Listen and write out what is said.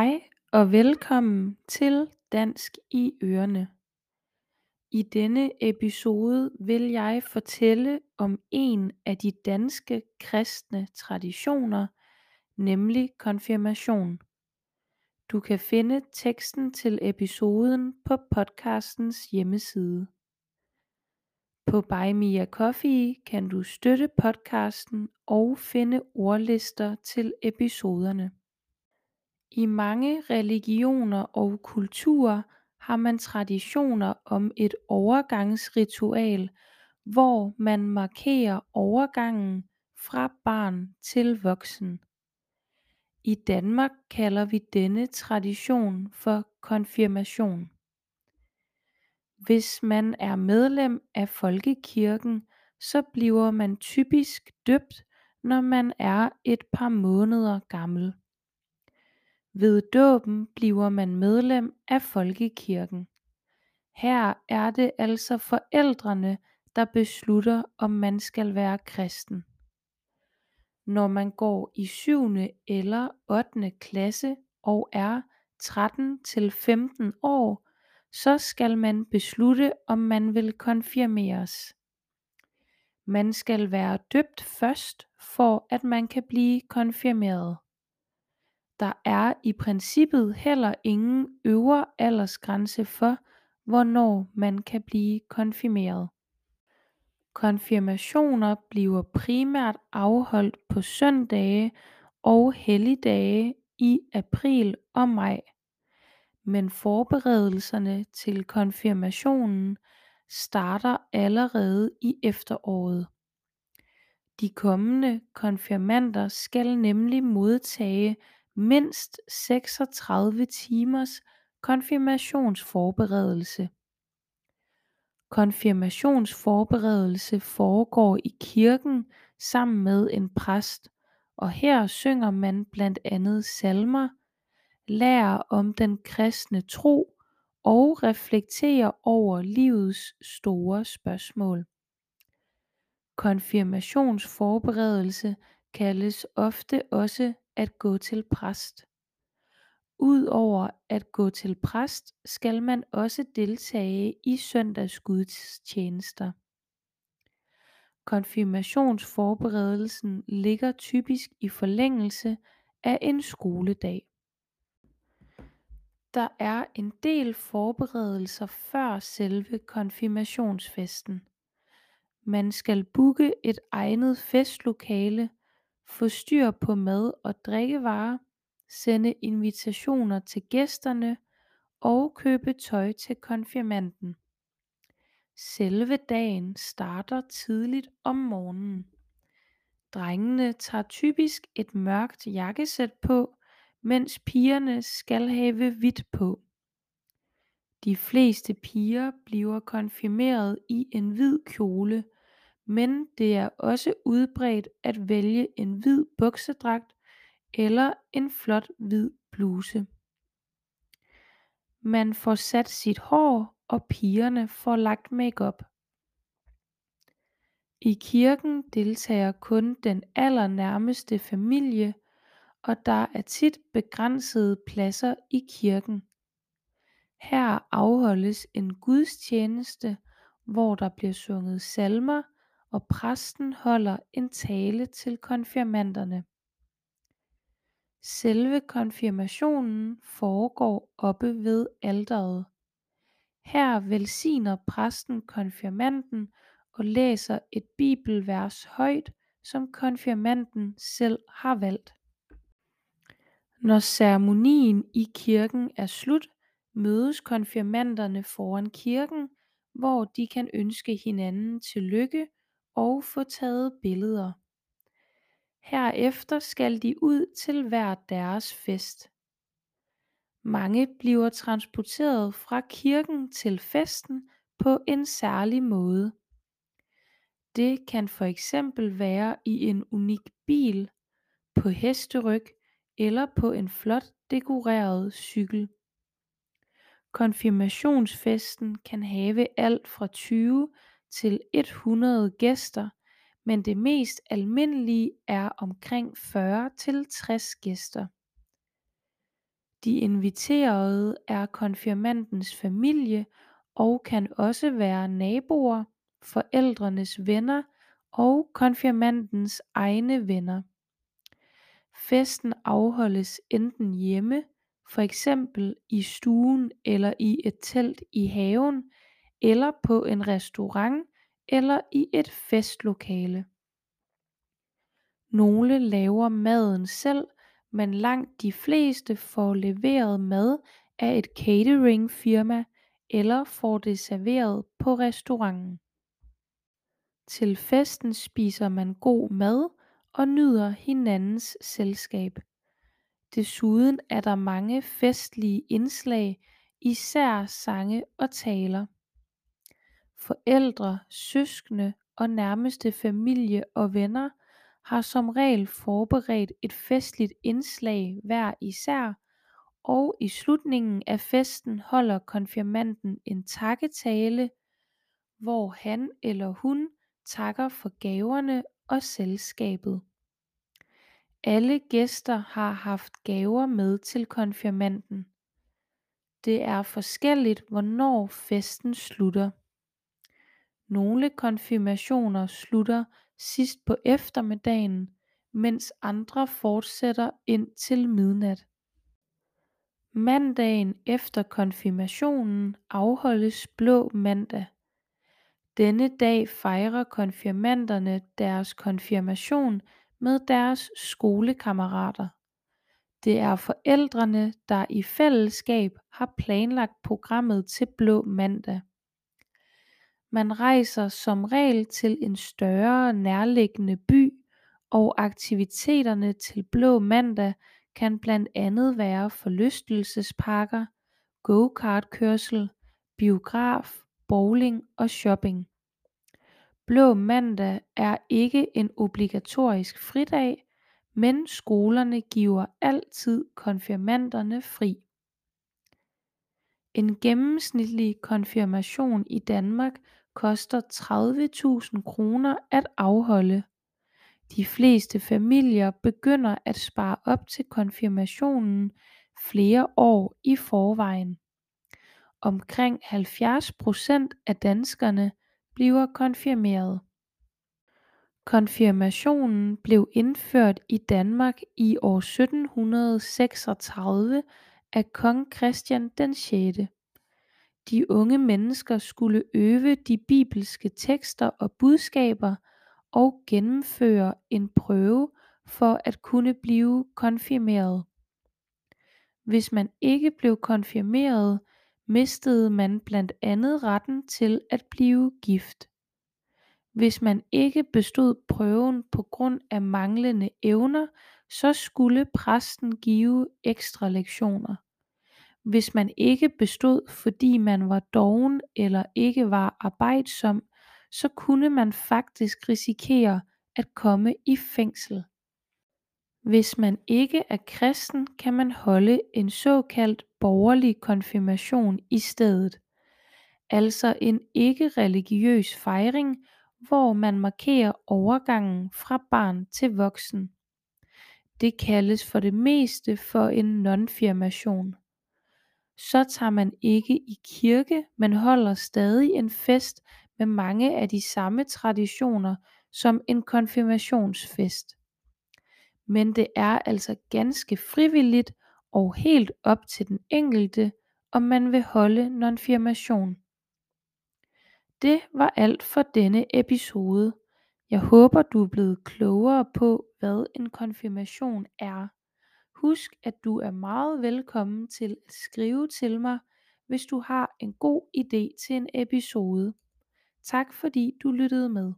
Hej og velkommen til Dansk i Ørene. I denne episode vil jeg fortælle om en af de danske kristne traditioner, nemlig konfirmation. Du kan finde teksten til episoden på podcastens hjemmeside. På Buy Me a Coffee kan du støtte podcasten og finde ordlister til episoderne. I mange religioner og kulturer har man traditioner om et overgangsritual hvor man markerer overgangen fra barn til voksen. I Danmark kalder vi denne tradition for konfirmation. Hvis man er medlem af folkekirken så bliver man typisk døbt når man er et par måneder gammel. Ved dåben bliver man medlem af folkekirken. Her er det altså forældrene der beslutter om man skal være kristen. Når man går i 7. eller 8. klasse og er 13 til 15 år så skal man beslutte om man vil konfirmeres. Man skal være døbt først for at man kan blive konfirmeret. Der er i princippet heller ingen øvre aldersgrænse for hvornår man kan blive konfirmeret. Konfirmationer bliver primært afholdt på søndage og helligdage i april og maj. Men forberedelserne til konfirmationen starter allerede i efteråret. De kommende konfirmander skal nemlig modtage mindst 36 timers konfirmationsforberedelse. Konfirmationsforberedelse foregår i kirken sammen med en præst og her synger man blandt andet salmer, lærer om den kristne tro og reflekterer over livets store spørgsmål. Konfirmationsforberedelse kaldes ofte også at gå til præst. Udover at gå til præst skal man også deltage i søndagsgudstjenester. Konfirmationsforberedelsen ligger typisk i forlængelse af en skoledag. Der er en del forberedelser før selve konfirmationsfesten. Man skal booke et egnet festlokale, få styr på mad og drikkevarer, sende invitationer til gæsterne og købe tøj til konfirmanden. Selve dagen starter tidligt om morgenen. Drengene tager typisk et mørkt jakkesæt på, mens pigerne skal have hvidt på. De fleste piger bliver konfirmeret i en hvid kjole, men det er også udbredt at vælge en hvid buksedragt eller en flot hvid bluse. Man får sat sit hår og pigerne får lagt makeup. I kirken deltager kun den allernærmeste familie og der er tit begrænsede pladser i kirken. Her afholdes en gudstjeneste hvor der bliver sunget salmer og præsten holder en tale til konfirmanderne. Selve konfirmationen foregår oppe ved alteret. Her velsigner præsten konfirmanden og læser et bibelvers højt som konfirmanden selv har valgt. Når ceremonien i kirken er slut mødes konfirmanderne foran kirken hvor de kan ønske hinanden tillykke og få taget billeder. Herefter skal de ud til hver deres fest. Mange bliver transporteret fra kirken til festen på en særlig måde. Det kan for eksempel være i en unik bil, på hesteryg eller på en flot dekoreret cykel. Konfirmationsfesten kan have alt fra 20 til 100 gæster men det mest almindelige er omkring 40 til 60 gæster. De inviterede er konfirmandens familie og kan også være naboer, forældrenes venner og konfirmandens egne venner. Festen afholdes enten hjemme, for eksempel i stuen eller i et telt i haven eller på en restaurant eller i et festlokale. Nogle laver maden selv, men langt de fleste får leveret mad af et cateringfirma eller får det serveret på restauranten. Til festen spiser man god mad og nyder hinandens selskab. Desuden er der mange festlige indslag, især sange og taler. Forældre, søskende og nærmeste familie og venner har som regel forberedt et festligt indslag hver især og i slutningen af festen holder konfirmanden en takketale, hvor han eller hun takker for gaverne og selskabet. Alle gæster har haft gaver med til konfirmanden. Det er forskelligt hvornår festen slutter. Nogle konfirmationer slutter sidst på eftermiddagen, mens andre fortsætter indtil midnat. Mandagen efter konfirmationen afholdes Blå Mandag. Denne dag fejrer konfirmanderne deres konfirmation med deres skolekammerater. Det er forældrene, der i fællesskab har planlagt programmet til Blå Mandag. Man rejser som regel til en større nærliggende by og aktiviteterne til Blå Mandag kan blandt andet være forlystelsesparker, gokartkørsel, biograf, bowling og shopping. Blå Mandag er ikke en obligatorisk fridag, men skolerne giver altid konfirmanderne fri. En gennemsnitlig konfirmation i Danmark koster 30.000 kroner at afholde. De fleste familier begynder at spare op til konfirmationen flere år i forvejen. Omkring 70% af danskerne bliver konfirmeret. Konfirmationen blev indført i Danmark i år 1736 af kong Christian den 6. De unge mennesker skulle øve de bibelske tekster og budskaber og gennemføre en prøve for at kunne blive konfirmeret. Hvis man ikke blev konfirmeret, mistede man blandt andet retten til at blive gift. Hvis man ikke bestod prøven på grund af manglende evner, så skulle præsten give ekstra lektioner. Hvis man ikke bestod fordi man var doven eller ikke var arbejdsom, så kunne man faktisk risikere at komme i fængsel. Hvis man ikke er kristen kan man holde en såkaldt borgerlig konfirmation i stedet, altså en ikke-religiøs fejring hvor man markerer overgangen fra barn til voksen. Det kaldes for det meste for en nonfirmation. Så tager man ikke i kirke, men holder stadig en fest med mange af de samme traditioner som en konfirmationsfest. Men det er altså ganske frivilligt og helt op til den enkelte, om man vil holde nonfirmation. Det var alt for denne episode. Jeg håber du er blevet klogere på hvad en konfirmation er. Husk at du er meget velkommen til at skrive til mig hvis du har en god idé til en episode. Tak fordi du lyttede med.